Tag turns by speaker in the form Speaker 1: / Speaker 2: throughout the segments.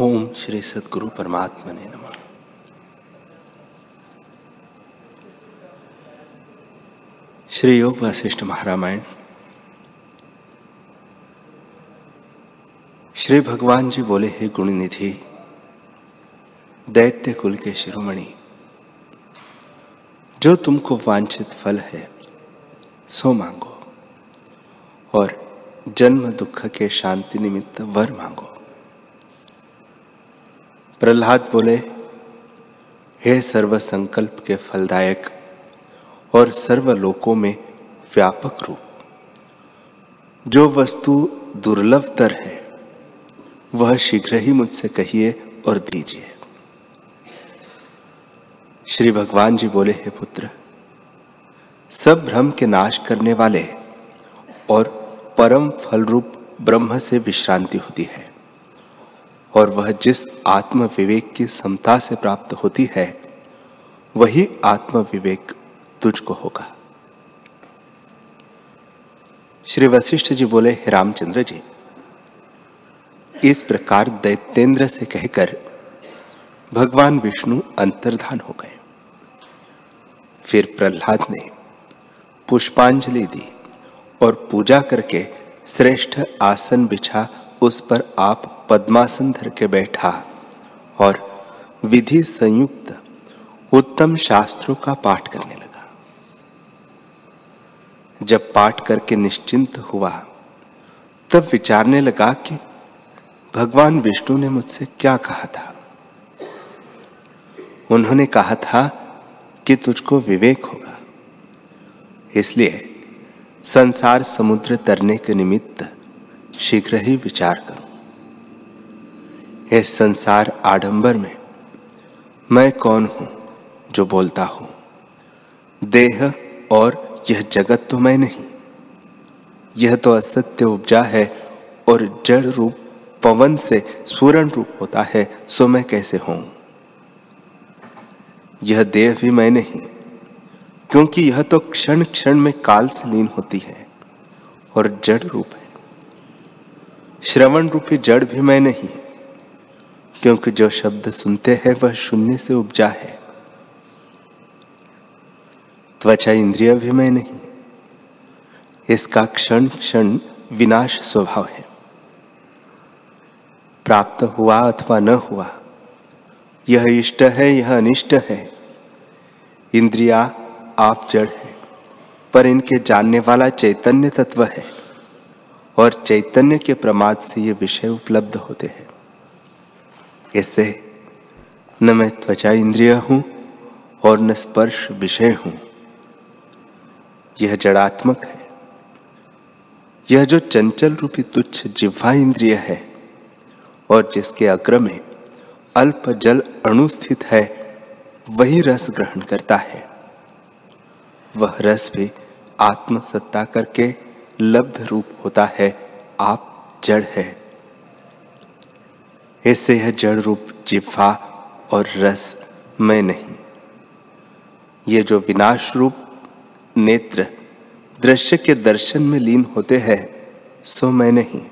Speaker 1: ओम श्री सदगुरु परमात्मा ने नम। श्री योग वशिष्ठ महारामायण। श्री भगवान जी बोले, हे गुण निधि दैत्य कुल के शिरोमणि, जो तुमको वांछित फल है, सो मांगो और जन्म दुख के शांति निमित्त वर मांगो। प्रहलाद बोले, हे सर्व संकल्प के फलदायक और सर्वलोकों में व्यापक रूप, जो वस्तु दुर्लभतर है, वह शीघ्र ही मुझसे कहिए और दीजिए। श्री भगवान जी बोले, हे पुत्र, सब भ्रम के नाश करने वाले और परम फल रूप ब्रह्म से विश्रांति होती है। और वह जिस आत्म विवेक की समता से प्राप्त होती है, वही आत्म विवेक तुझको होगा। श्री वशिष्ठ जी बोले, हे रामचंद्र जी, इस प्रकार दैत्येंद्र से कहकर भगवान विष्णु अंतर्धान हो गए। फिर प्रहलाद ने पुष्पांजलि दी और पूजा करके श्रेष्ठ आसन बिछा उस पर आप पद्मासन धर के बैठा और विधि संयुक्त उत्तम शास्त्रों का पाठ करने लगा। जब पाठ करके निश्चिंत हुआ, तब विचारने लगा कि भगवान विष्णु ने मुझसे क्या कहा था। उन्होंने कहा था कि तुझको विवेक होगा, इसलिए संसार समुद्र तरने के निमित्त शीघ्र ही विचार करो। इस संसार आडंबर में, मैं कौन हूँ जो बोलता हूँ? देह और यह जगत तो मैं नहीं। यह तो असत्य उपजा है और जड़ रूप पवन से स्फुरन रूप होता है, सो मैं कैसे हूँ? यह देह भी मैं नहीं, क्योंकि यह तो क्षण क्षण में काल से लीन होती है और जड़ रूप है। श्रवण रूपी जड़ भी मैं नहीं क्योंकि जो शब्द सुनते हैं, वह शून्य से उपजा है। त्वचा इंद्रिय मैं नहीं। इसका क्षण क्षण विनाश स्वभाव है। प्राप्त हुआ अथवा न हुआ, यह इष्ट है, यह अनिष्ट है। इंद्रिया आप जड़ है, पर इनके जानने वाला चैतन्य तत्व है, और चैतन्य के प्रमाद से ये विषय उपलब्ध होते हैं। इससे न मैं त्वचा इंद्रिय हूँ और न स्पर्श विषय हूँ। यह जड़ात्मक है। यह जो चंचल रूपी तुच्छ जिह्वा इंद्रिय है और जिसके अग्र में अल्प जल अणु स्थित है, वही रस ग्रहण करता है। वह रस भी आत्मसत्ता करके लब्ध रूप होता है। आप जड़ है। इससे यह जड़ रूप जिफा और रस मैं नहीं। ये जो विनाश रूप नेत्र दृश्य के दर्शन में लीन होते हैं, सो मैं नहीं।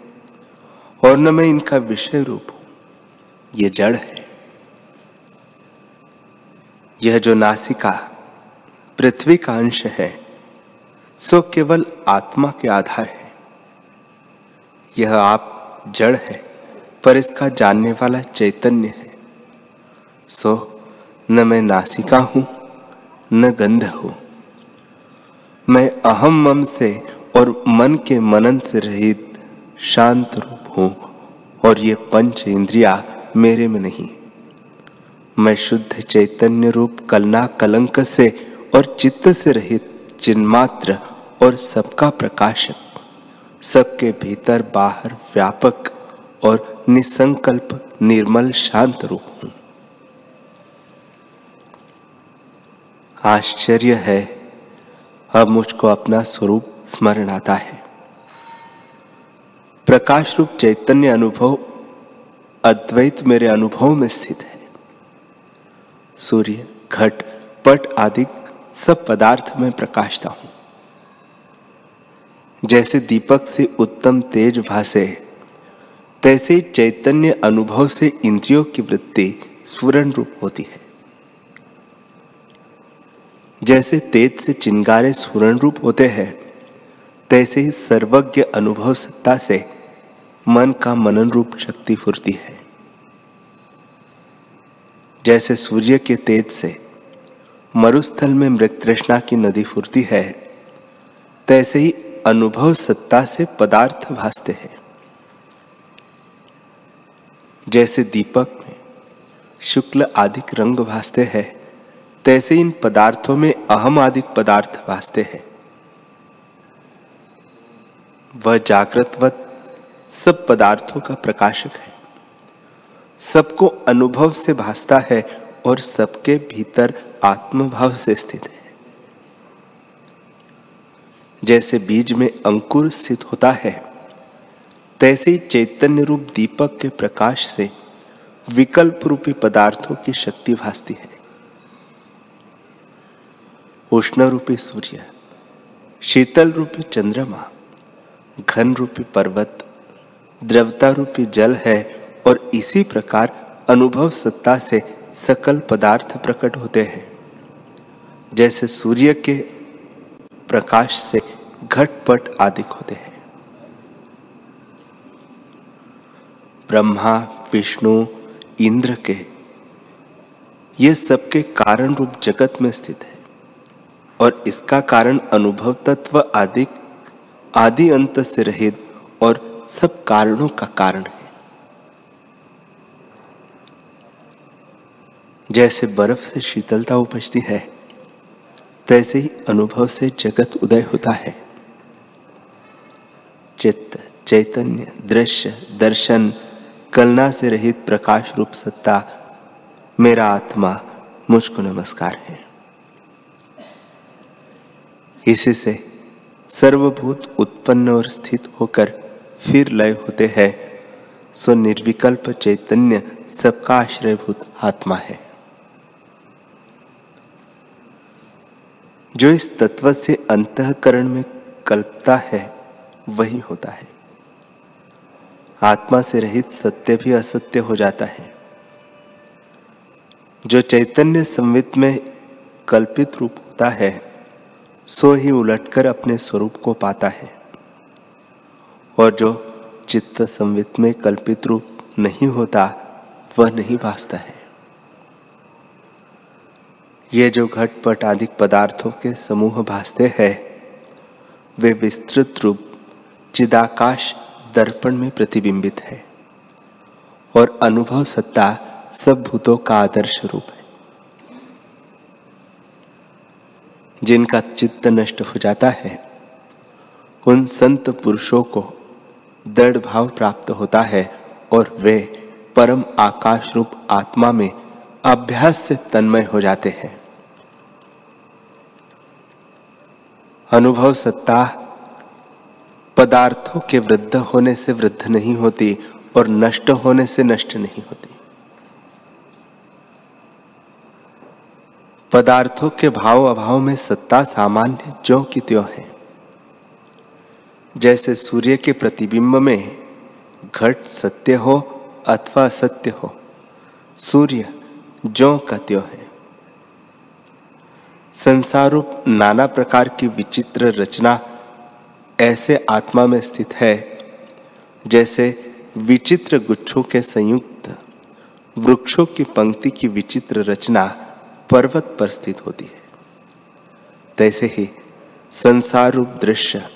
Speaker 1: और न मैं इनका विषय रूप हूँ। ये जड़ है। यह जो नासिका, पृथ्वी का अंश है, सो केवल आत्मा के आधार है। यह आप जड़ है। पर इसका जानने वाला चैतन्य है। सो, न मैं नासिका हूँ, न गंध हूँ। मैं अहम मम से और मन के मनन से रहित शांत रूप हूँ और ये पंच इंद्रिया मेरे में नहीं। मैं शुद्ध चैतन्य रूप कलना कलंक से और चित्त से रहित चिन्मात्र और सबका प्रकाशक, सबके भीतर बाहर व्यापक और निसंकल्प, निर्मल, शांत रूप हूँ। आश्चर्य है, अब मुझको अपना स्वरूप स्मरण आता है। प्रकाश रूप चैतन्य अनुभव अद्वैत मेरे अनुभव में स्थित है। सूर्य, घट, पट आदि सब पदार्थ में प्रकाशता हूँ। जैसे दीपक से उत्तम तेज भासे तैसे चैतन्य अनुभव से इंद्रियों की वृत्ति स्फुरन रूप होती है। जैसे तेज से चिंगारे स्फुरन रूप होते हैं, तैसे ही सर्वज्ञ अनुभव सत्ता से मन का मनन रूप शक्ति फुरती है। जैसे सूर्य के तेज से मरुस्थल में मृत तृष्णा की नदी फुरती है, तैसे ही अनुभव सत्ता से पदार्थ भासते हैं। जैसे दीपक में शुक्ल आदिक रंग भासते हैं, तैसे इन पदार्थों में अहम आदिक पदार्थ भासते हैं। वह जागृतवत सब पदार्थों का प्रकाशक है। सबको अनुभव से भासता है और सबके भीतर आत्मभाव से स्थित है। जैसे बीज में अंकुर स्थित होता है तैसे चैतन्य रूप दीपक के प्रकाश से विकल्प रूपी पदार्थों की शक्ति भासती है। उष्ण रूपी सूर्य शीतल रूपी चंद्रमा घन रूपी पर्वत द्रवता रूपी जल है और इसी प्रकार अनुभव सत्ता से सकल पदार्थ प्रकट होते हैं। जैसे सूर्य के प्रकाश से घटपट आदि होते हैं। ब्रह्मा, विष्णु, इंद्र के। ये सबके कारण रूप जगत में स्थित है। और इसका कारण अनुभव तत्व आदि आदि अंत से रहित और सब कारणों का कारण है। जैसे बर्फ़ से शीतलता उपजती है, तैसे ही अनुभव से जगत उदय होता है। चित्त, चैतन्य, दृश्य, दर्शन कलना से रहित प्रकाश रूप सत्ता, मेरा आत्मा मुझको नमस्कार है। इसी से सर्वभूत उत्पन्न और स्थित होकर फिर लय होते हैं, सो निर्विकल्प चैतन्य सबका आश्रयभूत आत्मा है। जो इस तत्व से अंतकरण में कल्पता है, वही होता है। आत्मा से रहित सत्य भी असत्य हो जाता है। जो चैतन्य संवित में कल्पित रूप होता है, सो ही उलटकर अपने स्वरूप को पाता है। और जो चित्त संवित में कल्पित रूप नहीं होता, वह नहीं भासता है। ये जो घटपट आदि पदार्थों के समूह भासते हैं, वे विस्तृत रूप, चिदाकाश दर्पण में प्रतिबिंबित है और अनुभव सत्ता सब भूतों का आदर्श रूप है। जिनका चित्त नष्ट हो जाता है, उन संत पुरुषों को दृढ़ भाव प्राप्त होता है और वे परम आकाश रूप आत्मा में अभ्यास से तन्मय हो जाते हैं। अनुभव सत्ता पदार्थों के वृद्ध होने से वृद्ध नहीं होती और नष्ट होने से नष्ट नहीं होती। पदार्थों के भाव अभाव में सत्ता सामान्य जो की त्यों है। जैसे सूर्य के प्रतिबिंब में घट सत्य हो अथवा असत्य हो, सूर्य जो का त्यों है। संसारूप नाना प्रकार की विचित्र रचना ऐसे आत्मा में स्थित है, जैसे विचित्र गुच्छों के संयुक्त वृक्षों की पंक्ति की विचित्र रचना पर्वत पर स्थित होती है। तैसे ही संसार रूप दृश्य,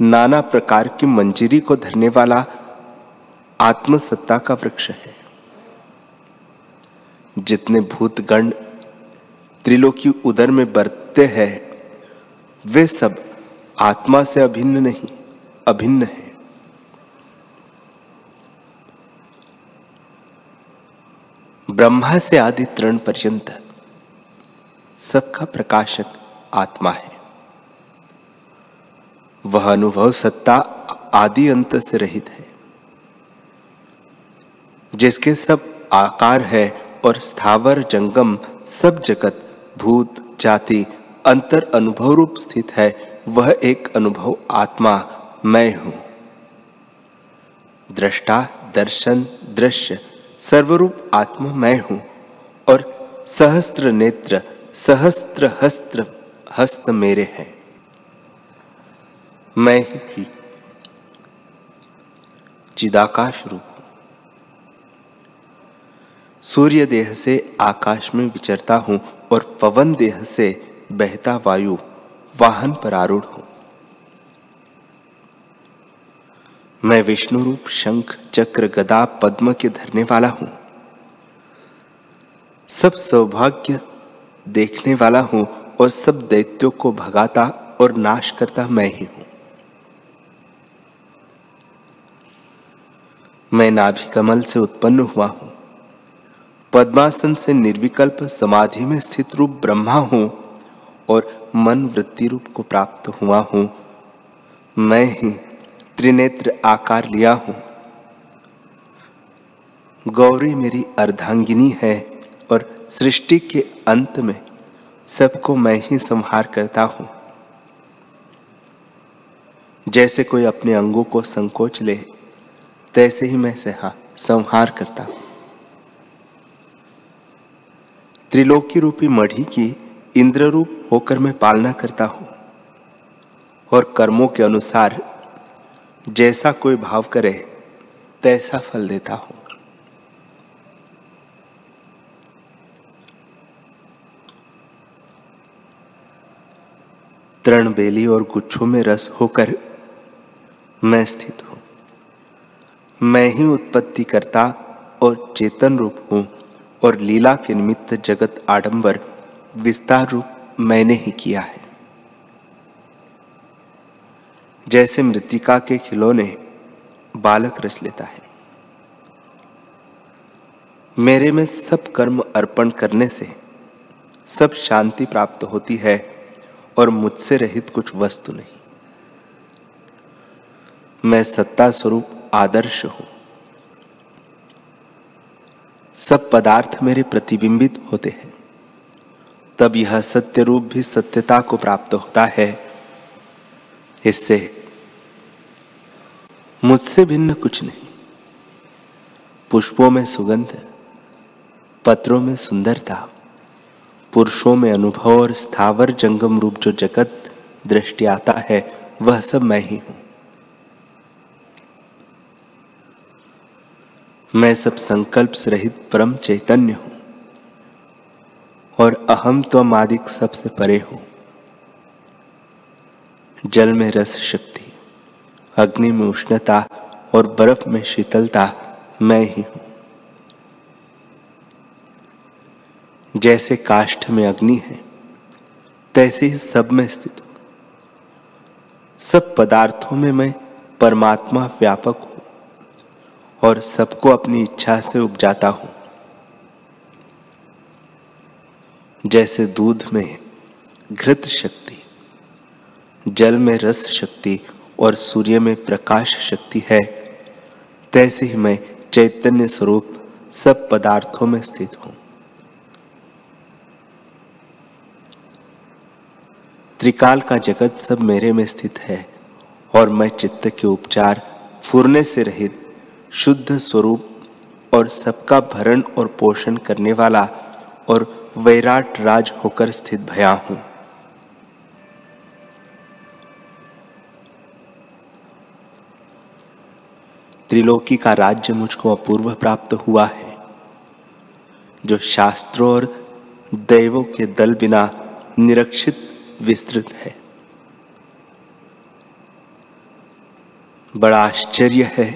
Speaker 1: नाना प्रकार की मंजिरी को धरने वाला आत्मसत्ता का वृक्ष है। जितने भूतगण त्रिलोकी उदर में बरतते हैं, वे सब आत्मा से अभिन्न नहीं, अभिन्न है। ब्रह्मा से आदि तृण पर्यंत सबका प्रकाशक आत्मा है। वह अनुभव सत्ता आदि अंत से रहित है, जिसके सब आकार है और स्थावर, जंगम, सब जगत, भूत, जाति, अंतर अनुभव रूप स्थित है वह एक अनुभव आत्मा मैं हूँ। दृष्टा, दर्शन, दृश्य, सर्वरूप आत्मा मैं हूँ और सहस्त्र नेत्र, सहस्त्र हस्त्र, हस्त मेरे हैं। मैं ही चिदाकाश रूप सूर्य देह से आकाश में विचरता हूँ और पवन देह से बहता वायु वाहन पर आरूढ़ हूँ। मैं विष्णु रूप, शंख, चक्र, गदा, पद्म के धरने वाला हूँ। सब सौभाग्य देखने वाला हूँ और सब दैत्यों को भगाता और नाश करता मैं ही हूँ। मैं नाभि कमल से उत्पन्न हुआ हूँ। पद्मासन से निर्विकल्प समाधि में स्थित रूप ब्रह्मा हूँ और मन वृत्ति रूप को प्राप्त हुआ हूँ। मैं ही त्रिनेत्र आकार लिया हूँ। गौरी मेरी अर्धांगिनी है और सृष्टि के अंत में सबको मैं ही संहार करता हूँ। जैसे कोई अपने अंगों को संकोच ले, तैसे ही मैं से संहार करता हूँ। त्रिलोकी रूपी मढ़ी की इंद्र रूप होकर मैं पालना करता हूँ और कर्मों के अनुसार जैसा कोई भाव करे, तैसा फल देता हूँ। तृण बेली और गुच्छों में रस होकर मैं स्थित हूँ। मैं ही उत्पत्ति करता और चेतन रूप हूँ और लीला के निमित्त जगत आडंबर विस्तार रूप मैंने ही किया है। जैसे मृतिका के खिलौने बालक रच लेता है। मेरे में सब कर्म अर्पण करने से सब शांति प्राप्त होती है और मुझसे रहित कुछ वस्तु नहीं। मैं सत्ता स्वरूप आदर्श हूँ। सब पदार्थ मेरे प्रतिबिंबित होते हैं। तब यह सत्य रूप भी सत्यता को प्राप्त होता है। इससे मुझसे भिन्न कुछ नहीं। पुष्पों में सुगंध, पत्रों में सुंदरता, पुरुषों में अनुभव और स्थावर जंगम रूप जो जगत दृष्टि आता है, वह सब मैं ही हूँ। मैं सब संकल्प रहित परम चैतन्य हूँ। और अहम तो मादिक सबसे परे हो। जल में रस शक्ति, अग्नि में उष्णता और बर्फ़ में शीतलता मैं ही हूँ। जैसे काष्ठ में अग्नि है, तैसे ही सब में स्थित हूँ। सब पदार्थों में मैं परमात्मा व्यापक हूँ और सबको अपनी इच्छा से उपजाता हूँ। जैसे दूध में घृत शक्ति, जल में रस शक्ति और सूर्य में प्रकाश शक्ति है, तैसे ही मैं चैतन्य स्वरूप सब पदार्थों में स्थित हूँ। त्रिकाल का जगत सब मेरे में स्थित है और मैं चित्त के उपचार फूरने से रहित शुद्ध स्वरूप और सबका भरण और पोषण करने वाला और वैराट राज होकर स्थित भया हूँ। त्रिलोकी का राज्य मुझको अपूर्व प्राप्त हुआ है, जो शास्त्रों और दैवों के दल बिना निरक्षित विस्तृत है। बड़ा आश्चर्य है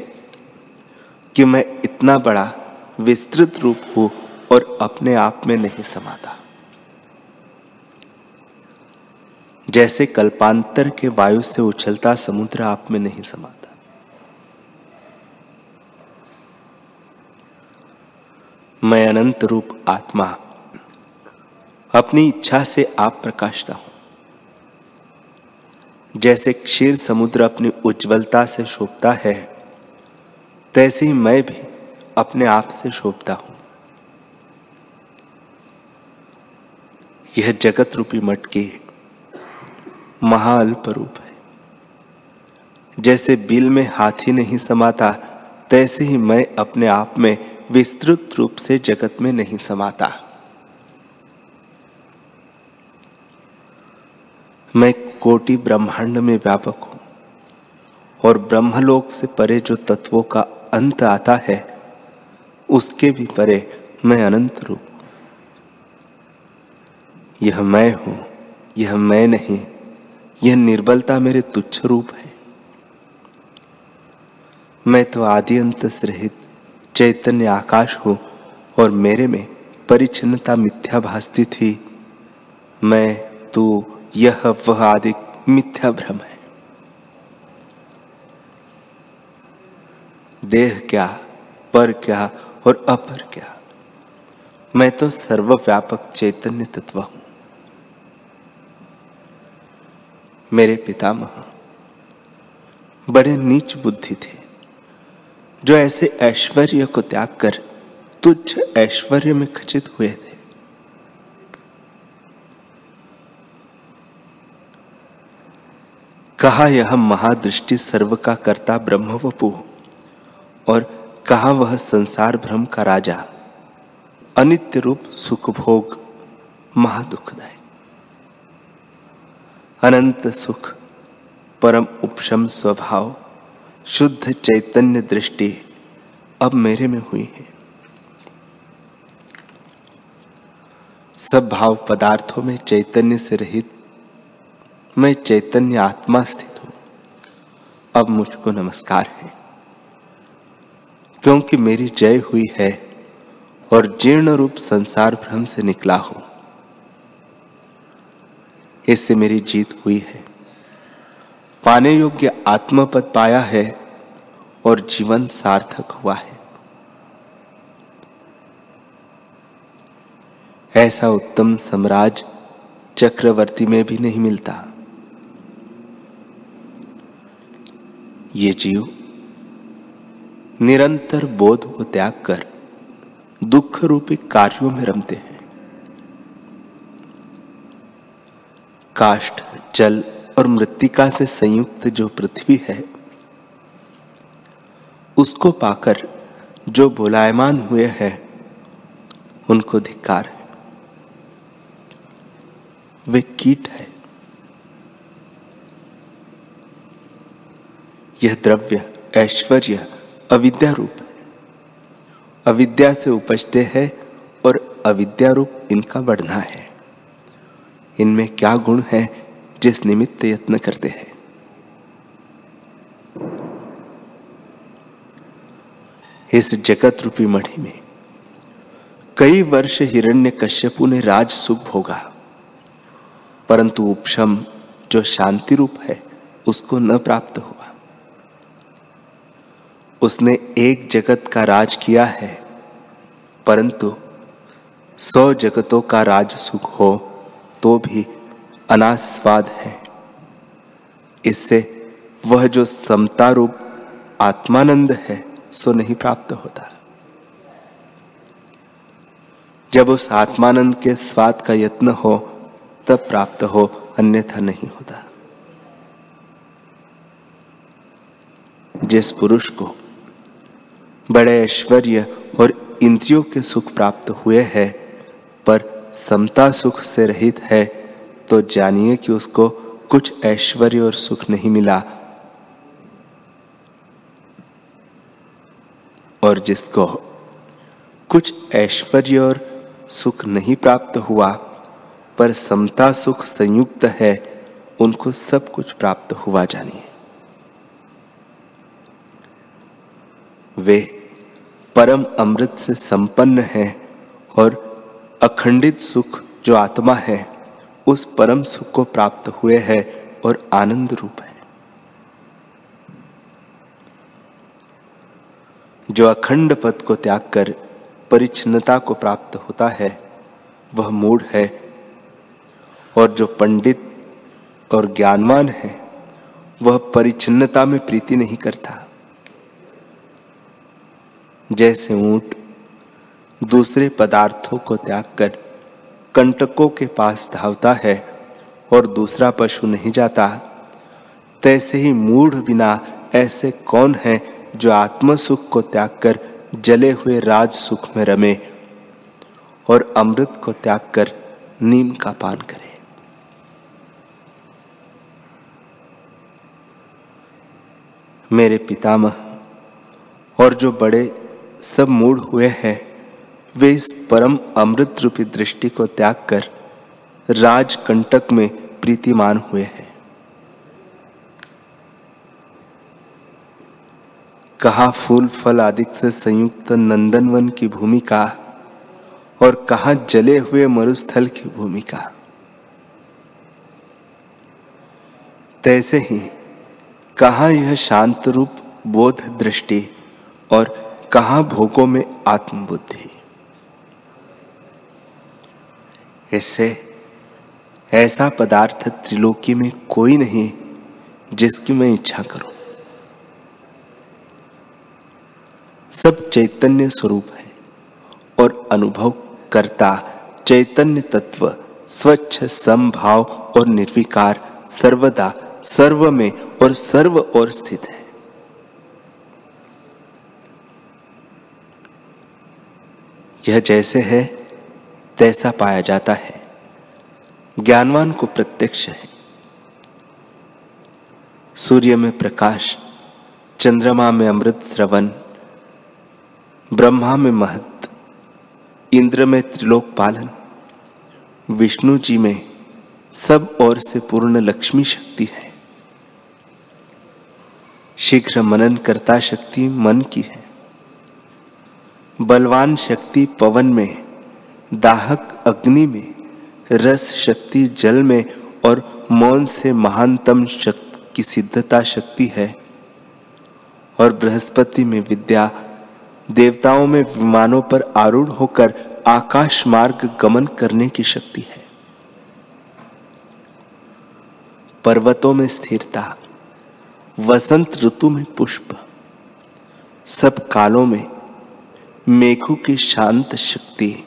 Speaker 1: कि मैं इतना बड़ा विस्तृत रूप हूँ और अपने आप में नहीं समाता। जैसे कल्पांतर के वायु से उछलता समुद्र आप में नहीं समाता। मैं अनंत रूप आत्मा, अपनी इच्छा से आप प्रकाशता हूँ। जैसे क्षीर समुद्र अपनी उज्जवलता से शोभता है, तैसे ही मैं भी अपने आप से शोभता हूँ। यह जगत रूपी मटके महाअल्प रूप है। जैसे बिल में हाथी नहीं समाता, तैसे ही मैं अपने आप में विस्तृत रूप से जगत में नहीं समाता। मैं कोटि ब्रह्मांड में व्यापक हूँ और ब्रह्मलोक से परे जो तत्वों का अंत आता है, उसके भी परे मैं अनंत रूप यह मैं हूँ, यह मैं नहीं, यह निर्बलता मेरे तुच्छ रूप है। मैं तो आदि अंत रहित चैतन्य आकाश हूँ और मेरे में परिचिन्नता मिथ्या भासती थी। मैं, तू, यह, वह आदि मिथ्या भ्रम है। देह क्या, पर क्या और अपर क्या? मैं तो सर्वव्यापक चैतन्य तत्व हूँ। मेरे पितामह। बड़े नीच बुद्धि थे, जो ऐसे ऐश्वर्य को त्याग कर तुच्छ ऐश्वर्य में खचित हुए थे। कहा यह महादृष्टि सर्व का कर्ता ब्रह्म वपु और कहा वह संसार भ्रम का राजा, अनित्य रूप सुख भोग महादुखदायक। अनंत सुख, परम उपशम स्वभाव, शुद्ध चैतन्य दृष्टि अब मेरे में हुई है। सब भाव पदार्थों में चैतन्य से रहित, मैं चैतन्य आत्मा स्थित हूँ। अब मुझको नमस्कार है। क्योंकि मेरी जय हुई है और जीर्ण रूप संसार भ्रम से निकला हूँ। इससे मेरी जीत हुई है। पाने योग्य आत्मपद पाया है और जीवन सार्थक हुआ है। ऐसा उत्तम सम्राज चक्रवर्ती में भी नहीं मिलता। ये जीव निरंतर बोध को त्याग कर दुख रूपी कार्यों में रमते हैं। काष्ठ, जल और मृतिका से संयुक्त जो पृथ्वी है, उसको पाकर जो बोलायमान हुए हैं, उनको धिकार है। वे कीट है। यह द्रव्य ऐश्वर्य अविद्या रूप है। अविद्या से उपजते हैं और अविद्या रूप इनका बढ़ना है। इनमें क्या गुण है जिस निमित्त यत्न करते हैं? इस जगत रूपी मढ़ी में कई वर्ष हिरण्य कश्यपु ने राज सुख भोगा, परंतु उपशम जो शांति रूप है, उसको न प्राप्त हुआ। उसने एक जगत का राज किया है, परंतु सौ जगतों का राज सुख हो तो भी अनास्वाद है। इससे वह जो समता रूप आत्मानंद है, सो नहीं प्राप्त होता। जब उस आत्मानंद के स्वाद का यत्न हो, तब प्राप्त हो, अन्यथा नहीं होता। जिस पुरुष को बड़े ऐश्वर्य और इंद्रियों के सुख प्राप्त हुए हैं, पर समता सुख से रहित है तो जानिए कि उसको कुछ ऐश्वर्य और सुख नहीं मिला। और जिसको कुछ ऐश्वर्य और सुख नहीं प्राप्त हुआ, पर समता सुख संयुक्त है, उनको सब कुछ प्राप्त हुआ जानिए। वे परम अमृत से संपन्न हैं और अखंडित सुख जो आत्मा है, उस परम सुख को प्राप्त हुए हैं और आनंद रूप है। जो अखंड पद को त्याग कर परिच्छिन्नता को प्राप्त होता है, वह मूड है और जो पंडित और ज्ञानवान है, वह परिच्छिन्नता में प्रीति नहीं करता। जैसे ऊँट दूसरे पदार्थों को त्याग कर कंटकों के पास धावता है और दूसरा पशु नहीं जाता। तैसे ही मूढ़ बिना ऐसे कौन है जो आत्म सुख को त्याग कर जले हुए राज सुख में रमे और अमृत को त्याग कर नीम का पान करे। मेरे पितामह और जो बड़े सब मूड हुए हैं वे इस परम अमृत रूपी दृष्टि को त्याग कर राजकंटक में प्रीतिमान हुए हैं। कहा फूल फल आदि से संयुक्त नंदनवन की भूमिका और कहा जले हुए मरुस्थल की भूमिका। तैसे ही कहा यह शांत रूप बोध दृष्टि और कहा भोगों में आत्मबुद्धि। ऐसे, ऐसा पदार्थ त्रिलोकी में कोई नहीं जिसकी मैं इच्छा करूँ। सब चैतन्य स्वरूप है और अनुभव करता चैतन्य तत्व स्वच्छ, समभाव और निर्विकार सर्वदा, सर्व में और सर्व और स्थित है। यह जैसे है तैसा पाया जाता है। ज्ञानवान को प्रत्यक्ष है। सूर्य में प्रकाश, चंद्रमा में अमृत श्रवण, ब्रह्मा में महत्व इंद्र में त्रिलोक पालन, विष्णु जी में सब ओर से पूर्ण लक्ष्मी शक्ति है। शीघ्र मनन करता शक्ति मन की है। बलवान शक्ति पवन में दाहक अग्नि में, रस शक्ति जल में और मौन से महानतम शक्ति की सिद्धता शक्ति है। और बृहस्पति में विद्या, देवताओं में विमानों पर आरूढ़ होकर आकाश मार्ग गमन करने की शक्ति है। पर्वतों में स्थिरता, वसंत ऋतु में पुष्प, सब कालों में मेघों की शांत शक्ति।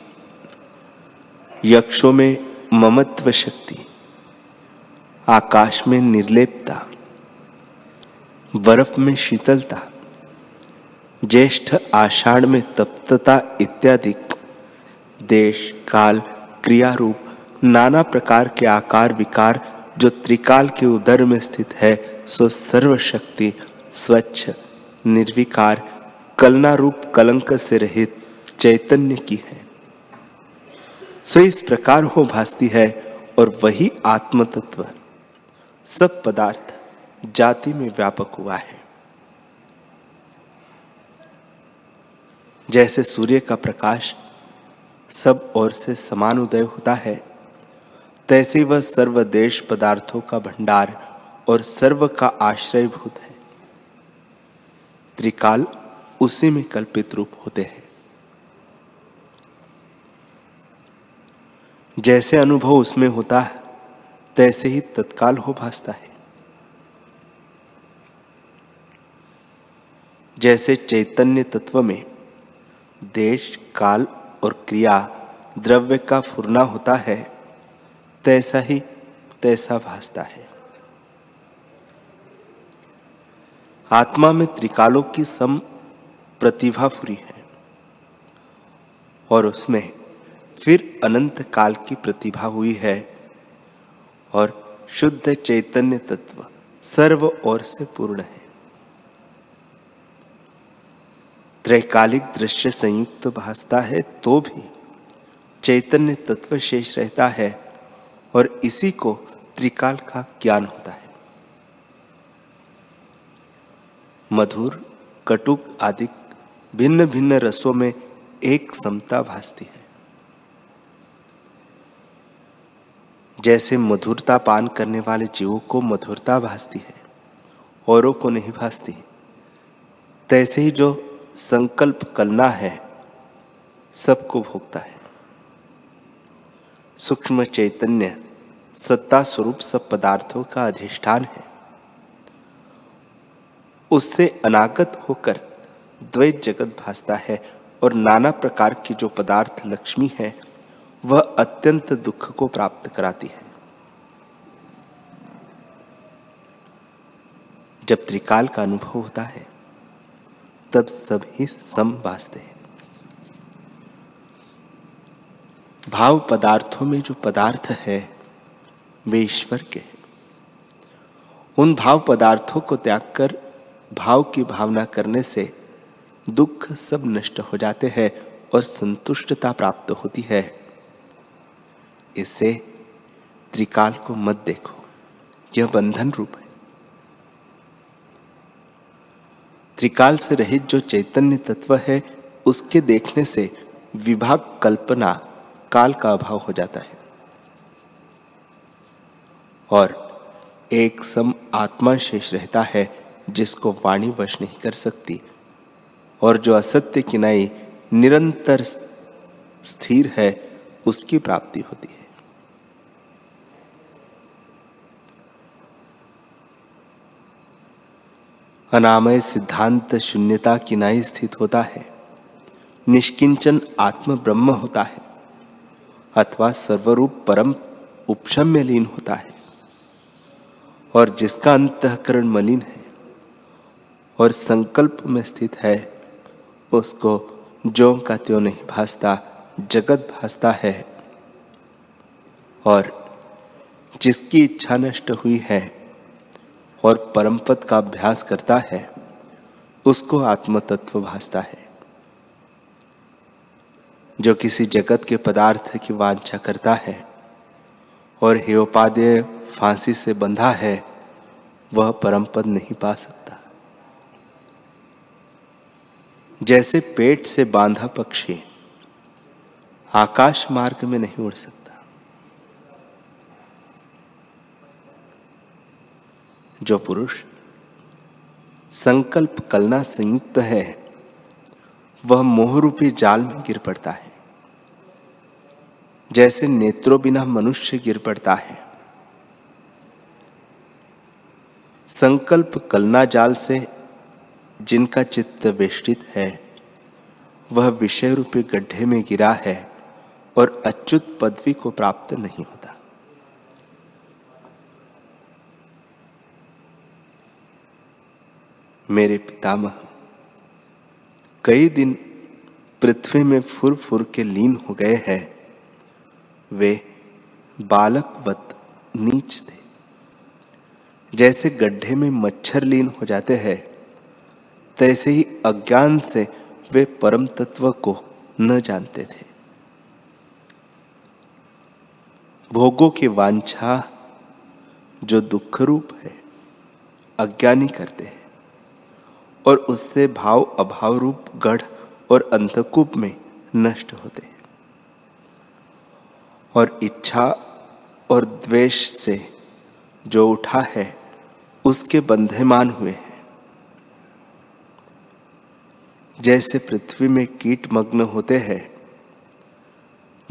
Speaker 1: यक्षों में ममत्व शक्ति, आकाश में निर्लेपता, बर्फ़ में शीतलता, ज्येष्ठ आषाढ़ में तप्तता इत्यादि। देश, काल क्रिया रूप नाना प्रकार के आकार, विकार जो त्रिकाल के उदर में स्थित है, सो सर्वशक्ति, स्वच्छ, निर्विकार कलना रूप कलंक से रहित चैतन्य की है। सो इस प्रकार हो भासती है और वही आत्म तत्व सब पदार्थ जाति में व्यापक हुआ है। जैसे सूर्य का प्रकाश सब ओर से समान उदय होता है, तैसे वह सर्वदेश पदार्थों का भंडार और सर्व का आश्रयभूत है। त्रिकाल उसी में कल्पित रूप होते हैं। जैसे अनुभव उसमें होता है, तैसे ही तत्काल हो भासता है। जैसे चैतन्य तत्व में देश, काल और क्रिया, द्रव्य का फुरना होता है, तैसा ही तैसा भासता है। आत्मा में त्रिकालों की सम प्रतिभा फुरी है और उसमें फिर अनंत काल की प्रतिभा हुई है और शुद्ध चैतन्य तत्व सर्व ओर से पूर्ण है। त्रैकालिक दृश्य संयुक्त भासता है तो भी चैतन्य तत्व शेष रहता है और इसी को त्रिकाल का ज्ञान होता है। मधुर, कटुक आदि भिन्न भिन्न रसों में एक समता भासती है। जैसे मधुरता पान करने वाले जीवों को मधुरता भासती है, औरों को नहीं भासती। तैसे ही जो संकल्प करना है, सबको भोगता है। सूक्ष्म चैतन्य सत्ता स्वरूप सब पदार्थों का अधिष्ठान है। उससे अनागत होकर द्वैत जगत भासता है, और नाना प्रकार की जो पदार्थ लक्ष्मी है वह अत्यंत दुख को प्राप्त कराती है। जब त्रिकाल का अनुभव होता है, तब सभी सम भासते हैं। भाव पदार्थों में जो पदार्थ है, वे ईश्वर के हैं। उन भाव पदार्थों को त्याग कर, भाव की भावना करने से दुख सब नष्ट हो जाते हैं और संतुष्टता प्राप्त होती है। इसे त्रिकाल को मत देखो। यह बंधन रूप है। त्रिकाल से रहित जो चैतन्य तत्व है, उसके देखने से विभाग कल्पना काल का अभाव हो जाता है। और एक सम आत्मा शेष रहता है, जिसको वाणी वश नहीं कर सकती। और जो असत्य किनाई निरंतर स्थिर है, उसकी प्राप्ति होती है। अनामय सिद्धांत शून्यता किनाई स्थित होता है। निष्किंचन आत्म ब्रह्म होता है, अथवा सर्वरूप परम उपशम में लीन होता है, और जिसका अंतकरण मलिन है और संकल्प में स्थित है, उसको जो का त्यों नहीं भासता, जगत भासता है। और जिसकी इच्छा नष्ट हुई है और परम पद का अभ्यास करता है, उसको आत्म तत्व भासता है। जो किसी जगत के पदार्थ की वांछा करता है और हेयोपादेय फांसी से बंधा है, वह परम पद नहीं पा सकता। जैसे पेट से बांधा पक्षी, आकाश मार्ग में नहीं उड़ सकता। जो पुरुष संकल्प कलना संयुक्त है, वह मोहरूपी जाल में गिर पड़ता है। जैसे नेत्रों बिना मनुष्य गिर पड़ता है। संकल्प कलना जाल से जिनका चित्त वेष्टित है, वह विषय रूपी गड्ढे में गिरा है और अच्युत पदवी को प्राप्त नहीं होता। मेरे पितामह। कई दिन पृथ्वी में फुर फुर के लीन हो गए हैं। वे बालकवत नीच थे। जैसे गड्ढे में मच्छर लीन हो जाते हैं, तैसे ही अज्ञान से वे परम तत्व को न जानते थे। भोगों की वांछा जो दुख रूप है, अज्ञानी करते हैं। और उससे भाव अभाव रूप गढ़ और अंतकूप में नष्ट होते हैं। और इच्छा और द्वेष से जो उठा है, उसके बंधेमान हुए हैं। जैसे पृथ्वी में कीट मग्न होते हैं,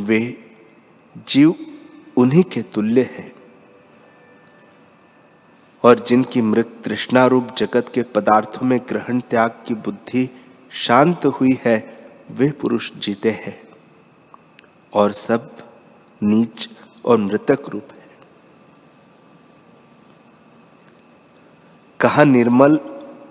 Speaker 1: वे जीव उन्हीं के तुल्य है। और जिनकी मृत तृष्णा रूप जगत के पदार्थों में ग्रहण त्याग की बुद्धि शांत हुई है, वे पुरुष जीते हैं। और सब नीच और मृतक रूप है। कहा निर्मल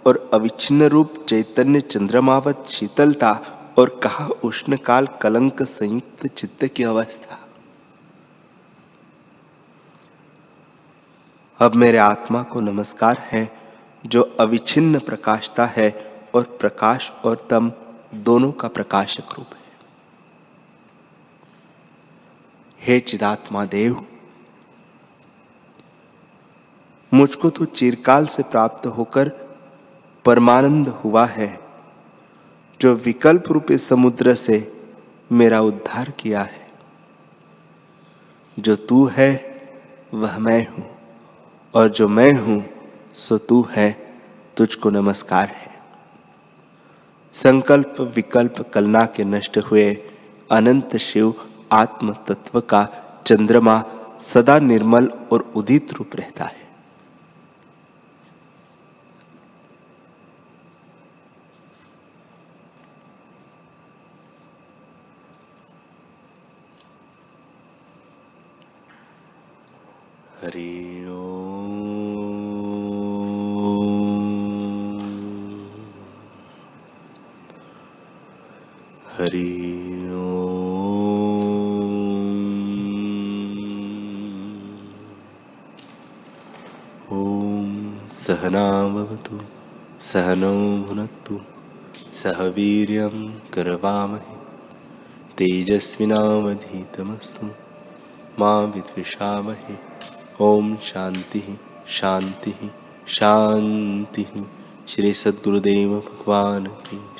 Speaker 1: और अविच्छिन्न रूप चैतन्य चंद्रमावत शीतलता और कहा उष्ण काल कलंक संयुक्त चित्त की अवस्था। अब मेरे आत्मा को नमस्कार है, जो अविच्छिन्न प्रकाशता है और प्रकाश और तम दोनों का प्रकाशक रूप है। हे चिदात्मा देव मुझको तो चिरकाल से प्राप्त होकर परमानंद हुआ है, जो विकल्प रूपे समुद्र से मेरा उद्धार किया है। जो तू है, वह मैं हूँ। और जो मैं हूँ, सो तू है, तुझको नमस्कार है। संकल्प विकल्प कलना के नष्ट हुए अनंत शिव आत्म तत्व का चंद्रमा सदा निर्मल और उदित रूप रहता है। सहनौ भुनक्तु। सह वीर्यं करवामहे। तेजस्विनावधीतमस्तु मा विद्विषामहे। ॐ शान्तिः शान्तिः शान्तिः। श्री सद्गुरुदेव भगवान की